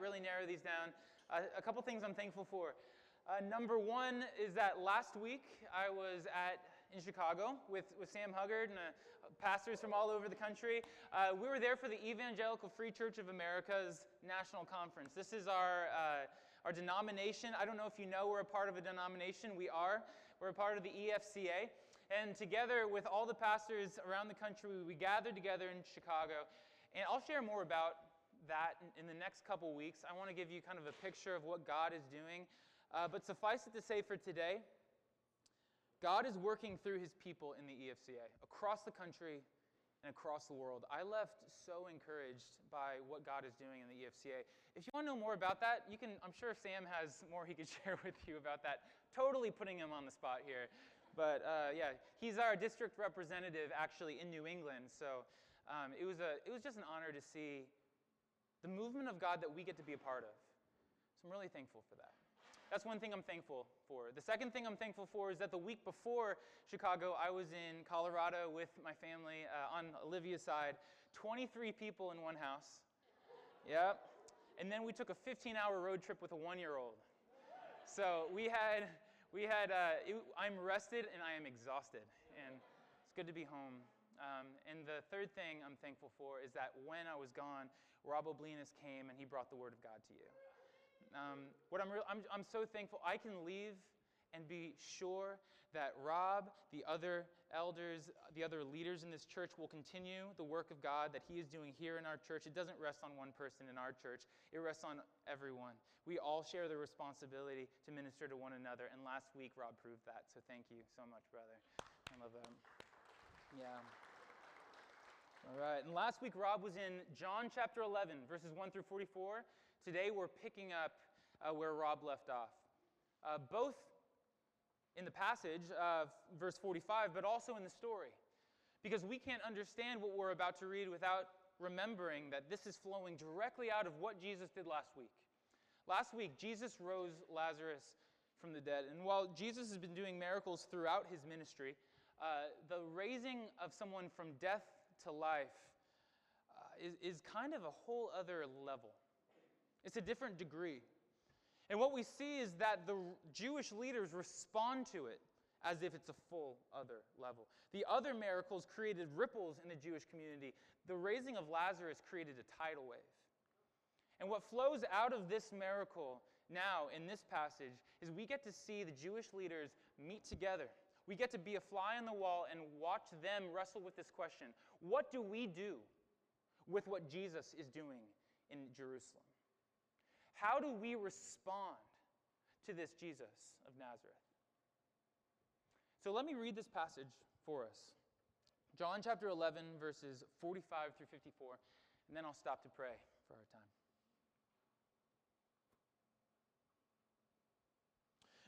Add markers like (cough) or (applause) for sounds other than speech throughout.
really narrow these down. Uh, a couple things I'm thankful for. Uh, number one is that last week I was at in Chicago with, with Sam Huggard and uh, pastors from all over the country. Uh, we were there for the Evangelical Free Church of America's national conference. This is our, uh, our denomination. I don't know if you know we're a part of a denomination. We are. We're a part of the EFCA. And together with all the pastors around the country, we gathered together in Chicago. And I'll share more about that in, the next couple weeks. I want to give you kind of a picture of what God is doing. Uh, but suffice it to say for today, God is working through his people in the EFCA across the country and across the world. I left so encouraged by what God is doing in the EFCA. If you want to know more about that, you can I'm sure Sam has (laughs) more he could (laughs) share with you about that. Totally putting him on the spot here. But uh, yeah, he's our district representative actually in New England. So um, it, was a, it was just an honor to see the movement of God that we get to be a part of. So I'm really thankful for that. That's one thing I'm thankful for. The second thing I'm thankful for is that the week before Chicago, I was in Colorado with my family uh, on Olivia's side. 23 people in one house. Yep. And then we took a 15 hour road trip with a one year old. So we had, we had uh, it, I'm rested and I am exhausted. And it's good to be home. Um, and the third thing I'm thankful for is that when I was gone, Rob Oblinus came and he brought the word of God to you. Um, what I'm, I'm, I'm so thankful I can leave and be sure that Rob, the other elders, the other leaders in this church will continue the work of God that he is doing here in our church. It doesn't rest on one person in our church, it rests on everyone. We all share the responsibility to minister to one another, and last week Rob proved that. So thank you so much, brother. I love that. Yeah. All right, and last week Rob was in John chapter 11, verses 1 through 44. Today we're picking up uh, where Rob left off. Uh, both in the passage, uh, verse 45, but also in the story. Because we can't understand what we're about to read without remembering that this is flowing directly out of what Jesus did last week. Last week, Jesus rose Lazarus from the dead. And while Jesus has been doing miracles throughout his ministry, uh, the raising of someone from death to life uh, is, is kind of a whole other level. It's a different degree. And what we see is that the Jewish leaders respond to it as if it's a full other level. The other miracles created ripples in the Jewish community. The raising of Lazarus created a tidal wave. And what flows out of this miracle now in this passage is we get to see the Jewish leaders meet together we get to be a fly on the wall and watch them wrestle with this question What do we do with what Jesus is doing in Jerusalem? How do we respond to this Jesus of Nazareth? So let me read this passage for us John chapter 11, verses 45 through 54, and then I'll stop to pray for our time.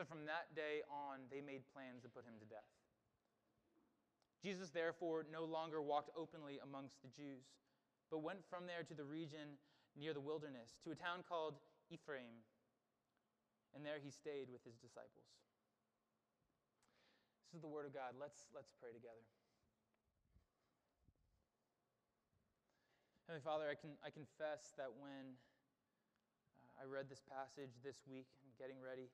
So from that day on, they made plans to put him to death. Jesus, therefore, no longer walked openly amongst the Jews, but went from there to the region near the wilderness, to a town called Ephraim. And there he stayed with his disciples. This is the word of God. Let's, let's pray together. Heavenly Father, I, can, I confess that when uh, I read this passage this week and getting ready,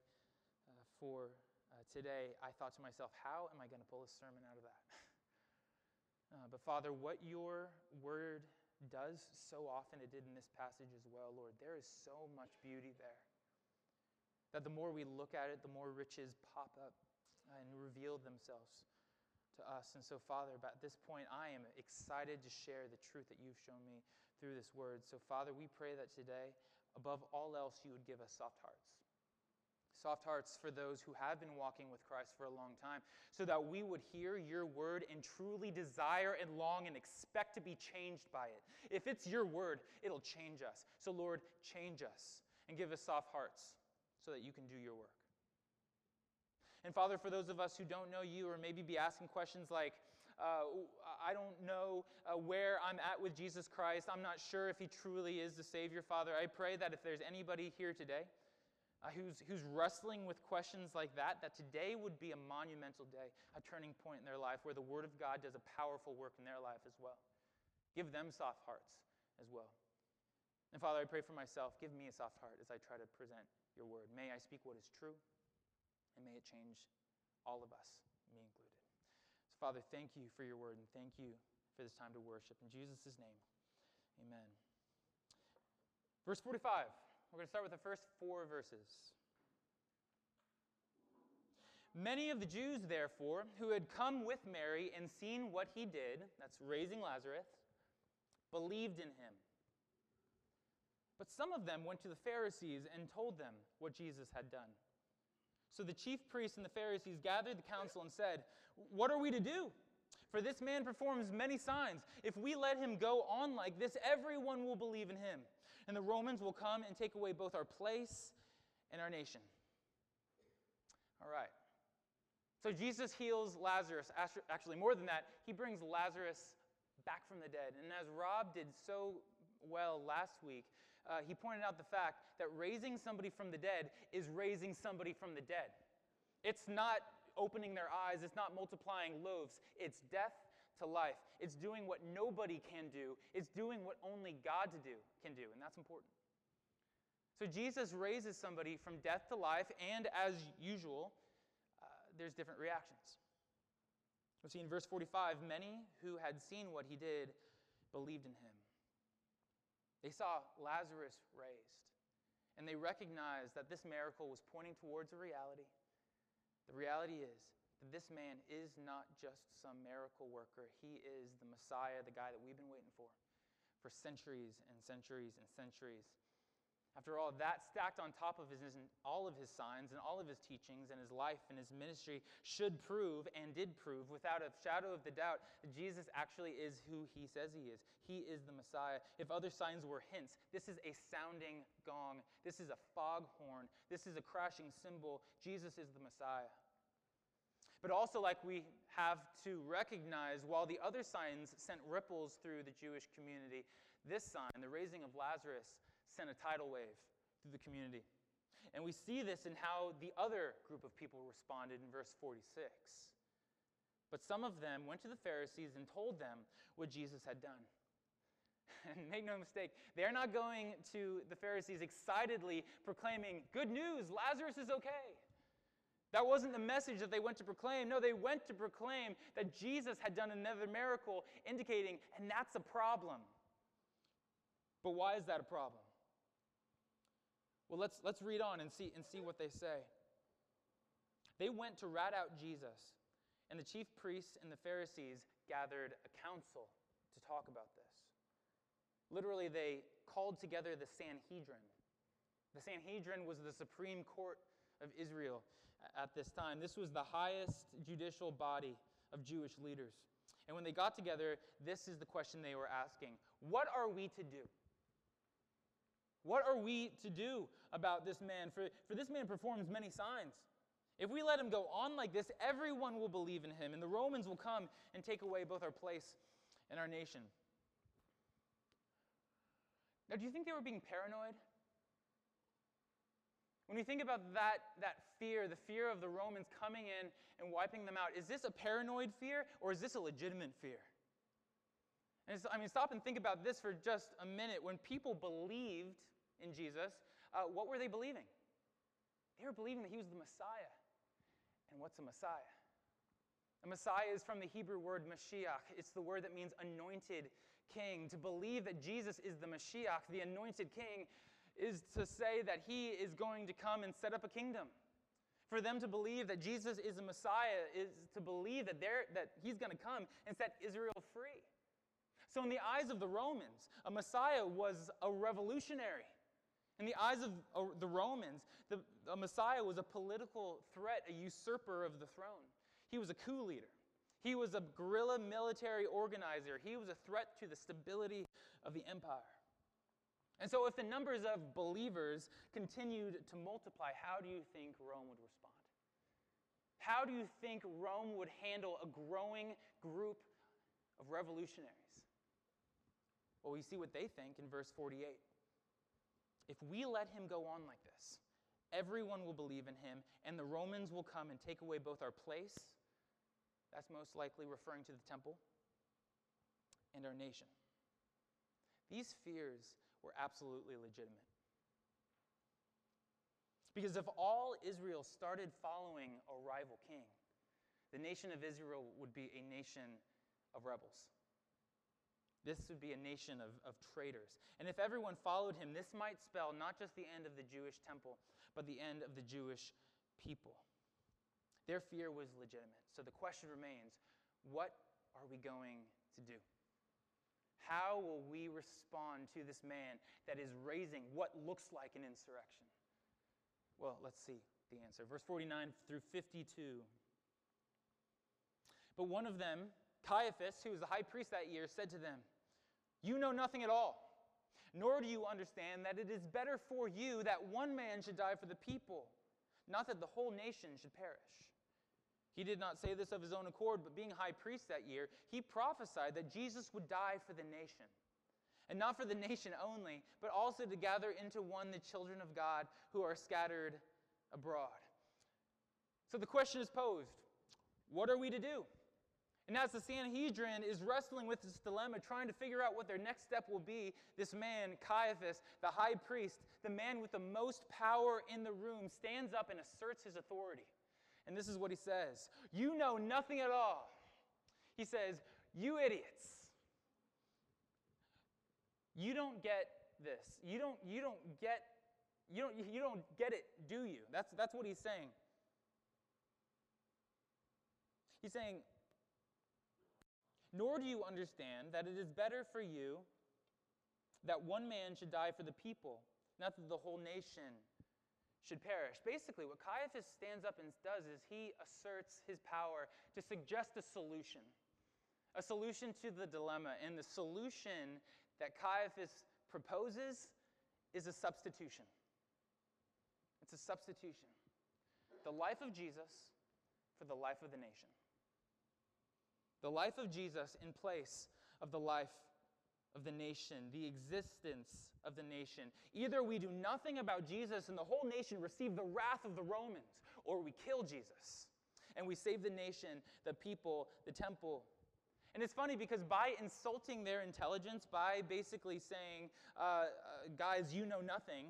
for uh, today, I thought to myself, how am I going to pull a sermon out of that? (laughs) uh, but Father, what your word does so often, it did in this passage as well, Lord. There is so much beauty there. That the more we look at it, the more riches pop up and reveal themselves to us. And so, Father, at this point, I am excited to share the truth that you've shown me through this word. So, Father, we pray that today, above all else, you would give us soft hearts soft hearts for those who have been walking with Christ for a long time, so that we would hear your word and truly desire and long and expect to be changed by it. If it's your word, it'll change us. So, Lord, change us and give us soft hearts so that you can do your work. And Father, for those of us who don't know you or maybe be asking questions like, uh, I don't know uh, where I'm at with Jesus Christ. I'm not sure if he truly is the Savior, Father. I pray that if there's anybody here today uh, who's, who's wrestling with questions like that, that today would be a monumental day, a turning point in their life where the Word of God does a powerful work in their life as well. Give them soft hearts as well. And Father, I pray for myself. Give me a soft heart as I try to present your Word. May I speak what is true, and may it change all of us, me included. So, Father, thank you for your Word, and thank you for this time to worship. In Jesus' name, amen. Verse 45. We're going to start with the first four verses. Many of the Jews, therefore, who had come with Mary and seen what he did, that's raising Lazarus, believed in him. But some of them went to the Pharisees and told them what Jesus had done. So the chief priests and the Pharisees gathered the council and said, What are we to do? For this man performs many signs. If we let him go on like this, everyone will believe in him and the Romans will come and take away both our place and our nation. All right. So Jesus heals Lazarus. Actually, more than that, he brings Lazarus back from the dead. And as Rob did so well last week, uh, he pointed out the fact that raising somebody from the dead is raising somebody from the dead. It's not opening their eyes, it's not multiplying loaves, it's death to life. It's doing what nobody can do. It's doing what only God to do can do, and that's important. So Jesus raises somebody from death to life, and as usual, uh, there's different reactions. We see in verse 45 many who had seen what he did believed in him. They saw Lazarus raised, and they recognized that this miracle was pointing towards a reality. The reality is this man is not just some miracle worker. He is the Messiah, the guy that we've been waiting for for centuries and centuries and centuries. After all, that stacked on top of his, all of his signs and all of his teachings and his life and his ministry should prove and did prove without a shadow of the doubt that Jesus actually is who he says he is. He is the Messiah. If other signs were hints, this is a sounding gong. This is a foghorn. This is a crashing cymbal. Jesus is the Messiah. But also, like we have to recognize, while the other signs sent ripples through the Jewish community, this sign, the raising of Lazarus, sent a tidal wave through the community. And we see this in how the other group of people responded in verse 46. But some of them went to the Pharisees and told them what Jesus had done. (laughs) And make no mistake, they're not going to the Pharisees excitedly proclaiming, Good news, Lazarus is okay. That wasn't the message that they went to proclaim. No, they went to proclaim that Jesus had done another miracle, indicating, and that's a problem. But why is that a problem? Well, let's, let's read on and see, and see what they say. They went to rat out Jesus, and the chief priests and the Pharisees gathered a council to talk about this. Literally, they called together the Sanhedrin. The Sanhedrin was the supreme court of Israel at this time. This was the highest judicial body of Jewish leaders. And when they got together, this is the question they were asking What are we to do? What are we to do about this man? For, for this man performs many signs. If we let him go on like this, everyone will believe in him, and the Romans will come and take away both our place and our nation. Now, do you think they were being paranoid? When we think about that, that fear, the fear of the Romans coming in and wiping them out, is this a paranoid fear or is this a legitimate fear? I mean, stop and think about this for just a minute. When people believed in Jesus, uh, what were they believing? They were believing that he was the Messiah. And what's a Messiah? A Messiah is from the Hebrew word Mashiach. It's the word that means anointed king, to believe that Jesus is the Mashiach, the anointed king, is to say that he is going to come and set up a kingdom. For them to believe that Jesus is a Messiah is to believe that, that he's going to come and set Israel free. So, in the eyes of the Romans, a Messiah was a revolutionary. In the eyes of uh, the Romans, the, a Messiah was a political threat, a usurper of the throne. He was a coup leader. He was a guerrilla military organizer. He was a threat to the stability of the empire. And so, if the numbers of believers continued to multiply, how do you think Rome would respond? How do you think Rome would handle a growing group of revolutionaries? Well, we see what they think in verse 48. If we let him go on like this, everyone will believe in him, and the Romans will come and take away both our place, that's most likely referring to the temple, and our nation. These fears were absolutely legitimate. Because if all Israel started following a rival king, the nation of Israel would be a nation of rebels. This would be a nation of, of traitors. And if everyone followed him, this might spell not just the end of the Jewish temple, but the end of the Jewish people. Their fear was legitimate. So the question remains what are we going to do? How will we respond to this man that is raising what looks like an insurrection? Well, let's see the answer. Verse 49 through 52. But one of them, Caiaphas, who was the high priest that year, said to them, you know nothing at all, nor do you understand that it is better for you that one man should die for the people, not that the whole nation should perish. He did not say this of his own accord, but being high priest that year, he prophesied that Jesus would die for the nation. And not for the nation only, but also to gather into one the children of God who are scattered abroad. So the question is posed what are we to do? And as the Sanhedrin is wrestling with this dilemma, trying to figure out what their next step will be, this man, Caiaphas, the high priest, the man with the most power in the room, stands up and asserts his authority. And this is what he says You know nothing at all. He says, You idiots. You don't get this. You don't, you don't get you don't, you don't get it, do you? That's, that's what he's saying. He's saying, nor do you understand that it is better for you that one man should die for the people, not that the whole nation should perish. Basically, what Caiaphas stands up and does is he asserts his power to suggest a solution, a solution to the dilemma. And the solution that Caiaphas proposes is a substitution. It's a substitution. The life of Jesus for the life of the nation the life of Jesus in place of the life of the nation, the existence of the nation. Either we do nothing about Jesus and the whole nation receive the wrath of the Romans, or we kill Jesus and we save the nation, the people, the temple. And it's funny because by insulting their intelligence, by basically saying, uh, uh, guys, you know nothing,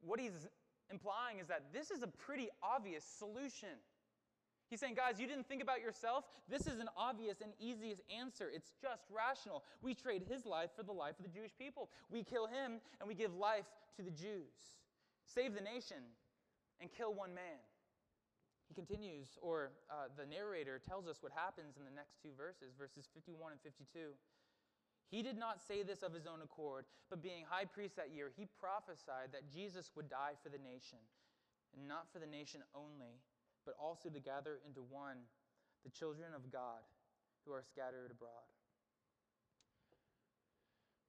what he's implying is that this is a pretty obvious solution. He's saying, guys, you didn't think about yourself? This is an obvious and easiest answer. It's just rational. We trade his life for the life of the Jewish people. We kill him and we give life to the Jews. Save the nation and kill one man. He continues, or uh, the narrator tells us what happens in the next two verses, verses 51 and 52. He did not say this of his own accord, but being high priest that year, he prophesied that Jesus would die for the nation, and not for the nation only but also to gather into one the children of God who are scattered abroad.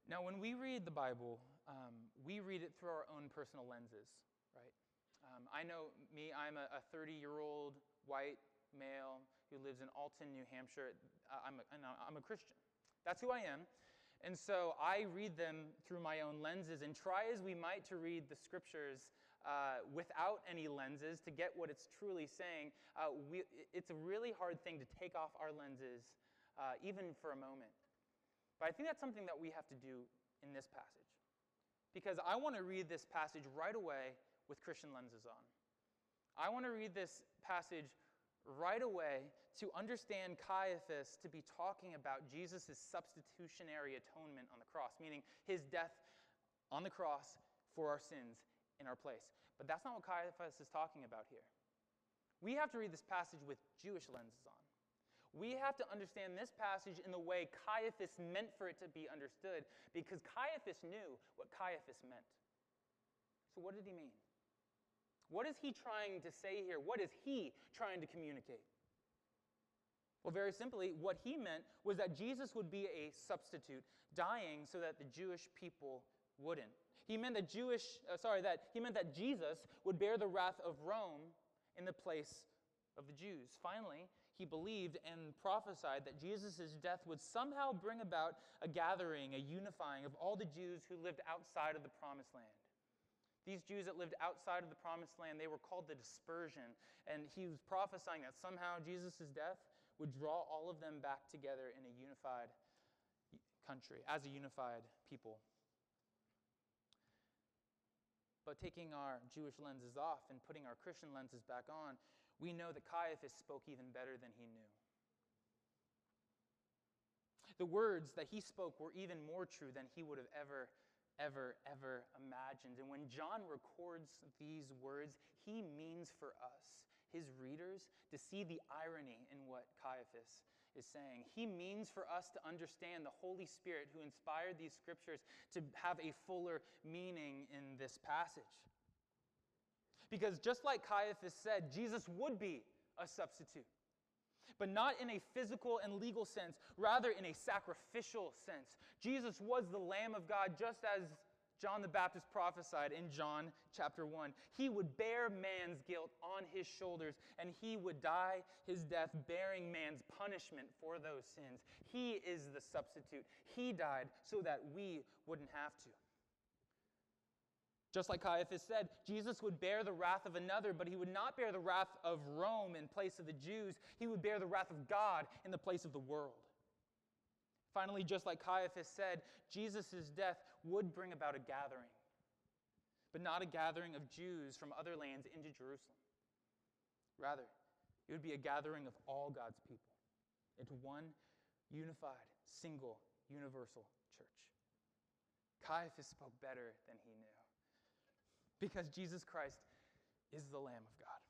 Now, when we read the Bible, um, we read it through our own personal lenses, right? Um, I know me, I'm a 30 year old white male who lives in Alton, New Hampshire. I'm a, I'm a Christian. That's who I am. And so I read them through my own lenses and try as we might to read the scriptures uh, without any lenses to get what it's truly saying, uh, we, it's a really hard thing to take off our lenses, uh, even for a moment. But I think that's something that we have to do in this passage. Because I want to read this passage right away with Christian lenses on. I want to read this passage right away to understand Caiaphas to be talking about Jesus' substitutionary atonement on the cross, meaning his death on the cross for our sins in our place. But that's not what Caiaphas is talking about here. We have to read this passage with Jewish lenses on. We have to understand this passage in the way Caiaphas meant for it to be understood because Caiaphas knew what Caiaphas meant. So, what did he mean? What is he trying to say here? What is he trying to communicate? Well, very simply, what he meant was that Jesus would be a substitute, dying so that the Jewish people wouldn't. He meant that Jewish, uh, sorry, that he meant that Jesus would bear the wrath of Rome in the place of the Jews. Finally, he believed and prophesied that Jesus' death would somehow bring about a gathering, a unifying of all the Jews who lived outside of the promised land. These Jews that lived outside of the promised land, they were called the dispersion. And he was prophesying that somehow Jesus' death would draw all of them back together in a unified country, as a unified people. But taking our Jewish lenses off and putting our Christian lenses back on, we know that Caiaphas spoke even better than he knew. The words that he spoke were even more true than he would have ever, ever, ever imagined. And when John records these words, he means for us, readers, to see the irony in what Caiaphas is saying. He means for us to understand the Holy Spirit who inspired these scriptures to have a fuller meaning in this passage. Because just like Caiaphas said, Jesus would be a substitute, but not in a physical and legal sense, rather in a sacrificial sense. Jesus was the Lamb of God, just as John the Baptist prophesied in John chapter 1. He would bear man's guilt on his shoulders, and he would die his death bearing man's punishment for those sins. He is the substitute. He died so that we wouldn't have to. Just like Caiaphas said, Jesus would bear the wrath of another, but he would not bear the wrath of Rome in place of the Jews. He would bear the wrath of God in the place of the world. Finally, just like Caiaphas said, Jesus' death would bring about a gathering, but not a gathering of Jews from other lands into Jerusalem. Rather, it would be a gathering of all God's people into one unified, single, universal church. Caiaphas spoke better than he knew because Jesus Christ is the Lamb of God.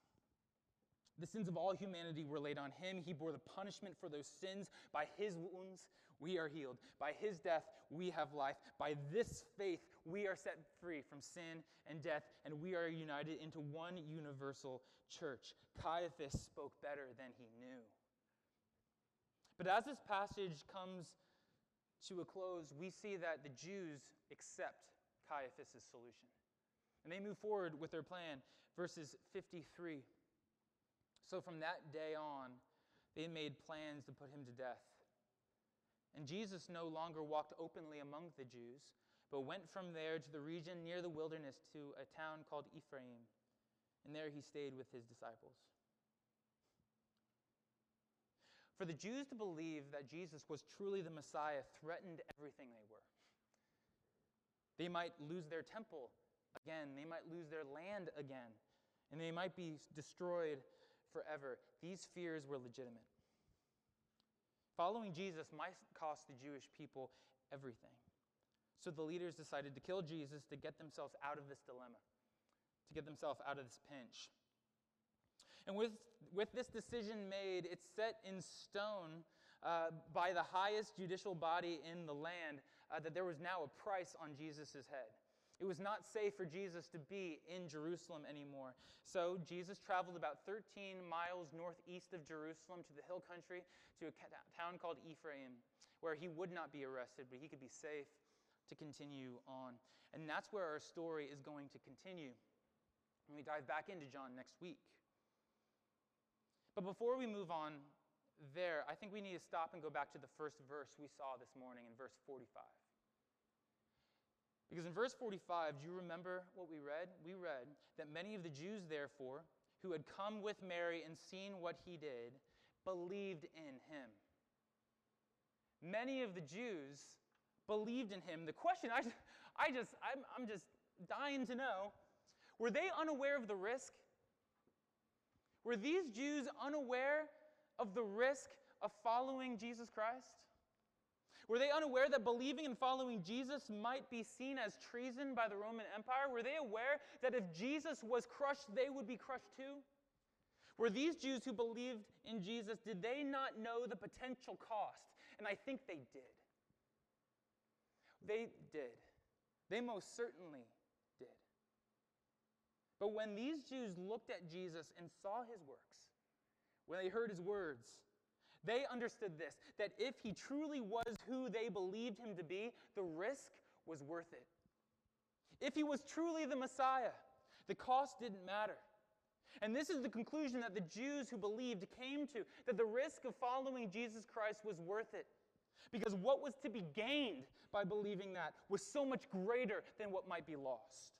The sins of all humanity were laid on him. He bore the punishment for those sins. By his wounds, we are healed. By his death, we have life. By this faith, we are set free from sin and death, and we are united into one universal church. Caiaphas spoke better than he knew. But as this passage comes to a close, we see that the Jews accept Caiaphas' solution. And they move forward with their plan. Verses 53. So from that day on, they made plans to put him to death. And Jesus no longer walked openly among the Jews, but went from there to the region near the wilderness to a town called Ephraim. And there he stayed with his disciples. For the Jews to believe that Jesus was truly the Messiah threatened everything they were. They might lose their temple again. They might lose their land again. And they might be destroyed forever. These fears were legitimate. Following Jesus might cost the Jewish people everything. So the leaders decided to kill Jesus to get themselves out of this dilemma, to get themselves out of this pinch. And with, with this decision made, it's set in stone uh, by the highest judicial body in the land uh, that there was now a price on Jesus' head. It was not safe for Jesus to be in Jerusalem anymore. So Jesus traveled about 13 miles northeast of Jerusalem to the hill country to a town called Ephraim, where he would not be arrested, but he could be safe to continue on. And that's where our story is going to continue when we dive back into John next week. But before we move on there, I think we need to stop and go back to the first verse we saw this morning in verse 45. Because in verse 45, do you remember what we read? We read that many of the Jews, therefore, who had come with Mary and seen what he did, believed in him. Many of the Jews believed in him. The question I, I just, I'm, I'm just dying to know were they unaware of the risk? Were these Jews unaware of the risk of following Jesus Christ? Were they unaware that believing and following Jesus might be seen as treason by the Roman Empire? Were they aware that if Jesus was crushed, they would be crushed too? Were these Jews who believed in Jesus, did they not know the potential cost? And I think they did. They did. They most certainly did. But when these Jews looked at Jesus and saw his works, when they heard his words, they understood this that if he truly was who they believed him to be, the risk was worth it. If he was truly the Messiah, the cost didn't matter. And this is the conclusion that the Jews who believed came to that the risk of following Jesus Christ was worth it. Because what was to be gained by believing that was so much greater than what might be lost.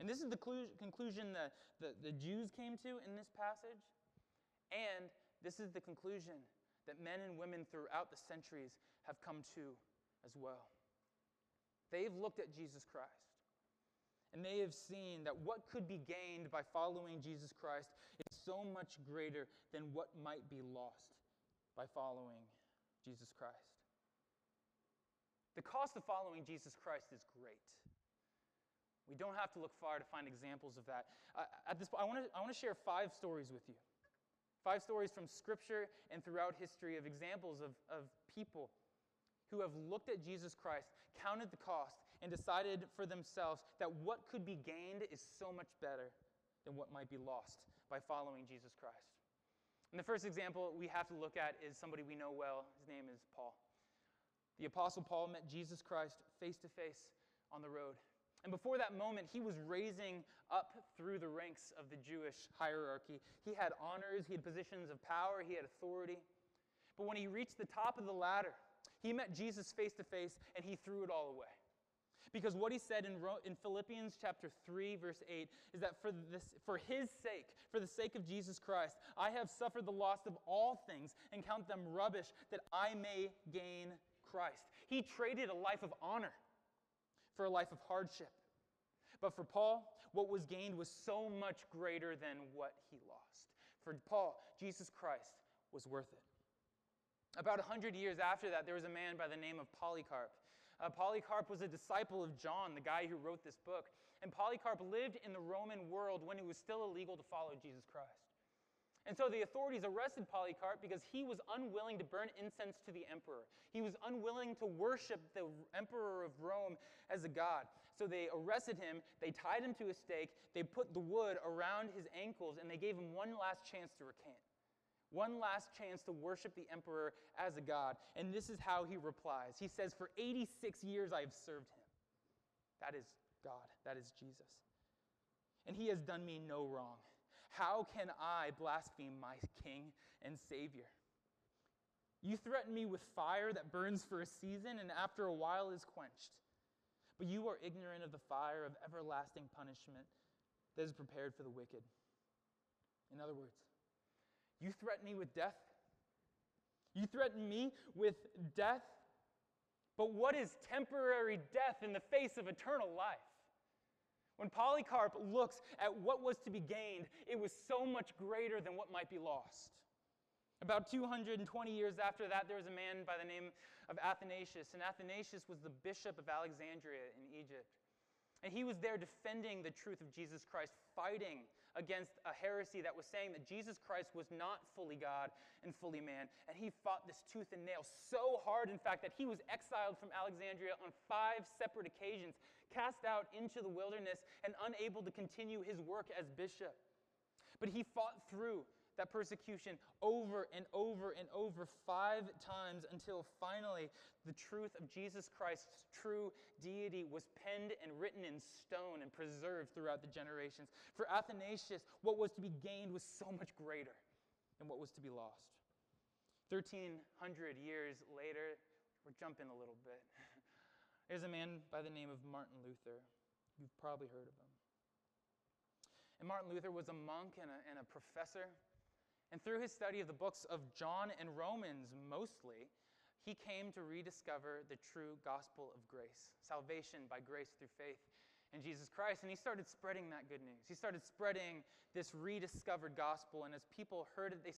And this is the conclusion that the, the Jews came to in this passage. And this is the conclusion that men and women throughout the centuries have come to as well. They've looked at Jesus Christ and they have seen that what could be gained by following Jesus Christ is so much greater than what might be lost by following Jesus Christ. The cost of following Jesus Christ is great. We don't have to look far to find examples of that. Uh, at this, I want to I want to share five stories with you. Five stories from Scripture and throughout history of examples of, of people who have looked at Jesus Christ, counted the cost, and decided for themselves that what could be gained is so much better than what might be lost by following Jesus Christ. And the first example we have to look at is somebody we know well. His name is Paul. The Apostle Paul met Jesus Christ face to face on the road. And before that moment, he was raising up through the ranks of the Jewish hierarchy. He had honors, he had positions of power, he had authority. But when he reached the top of the ladder, he met Jesus face to face and he threw it all away. Because what he said in, in Philippians chapter 3, verse 8, is that for, this, for his sake, for the sake of Jesus Christ, I have suffered the loss of all things and count them rubbish that I may gain Christ. He traded a life of honor for a life of hardship. But for Paul, what was gained was so much greater than what he lost. For Paul, Jesus Christ was worth it. About 100 years after that, there was a man by the name of Polycarp. Uh, Polycarp was a disciple of John, the guy who wrote this book. And Polycarp lived in the Roman world when it was still illegal to follow Jesus Christ. And so the authorities arrested Polycarp because he was unwilling to burn incense to the emperor. He was unwilling to worship the emperor of Rome as a god. So they arrested him, they tied him to a stake, they put the wood around his ankles, and they gave him one last chance to recant. One last chance to worship the emperor as a god. And this is how he replies. He says, For 86 years I have served him. That is God, that is Jesus. And he has done me no wrong. How can I blaspheme my King and Savior? You threaten me with fire that burns for a season and after a while is quenched. But you are ignorant of the fire of everlasting punishment that is prepared for the wicked. In other words, you threaten me with death. You threaten me with death. But what is temporary death in the face of eternal life? When Polycarp looks at what was to be gained, it was so much greater than what might be lost. About 220 years after that, there was a man by the name of Athanasius, and Athanasius was the bishop of Alexandria in Egypt. And he was there defending the truth of Jesus Christ, fighting against a heresy that was saying that Jesus Christ was not fully God and fully man. And he fought this tooth and nail so hard, in fact, that he was exiled from Alexandria on five separate occasions, cast out into the wilderness, and unable to continue his work as bishop. But he fought through that persecution over and over and over five times until finally the truth of Jesus Christ's true deity was penned and written in stone and preserved throughout the generations. For Athanasius, what was to be gained was so much greater than what was to be lost. 1300 years later, we're jumping a little bit. There's a man by the name of Martin Luther. You've probably heard of him. And Martin Luther was a monk and a, and a professor and through his study of the books of John and Romans mostly, he came to rediscover the true gospel of grace salvation by grace through faith in Jesus Christ. And he started spreading that good news. He started spreading this rediscovered gospel. And as people heard it, they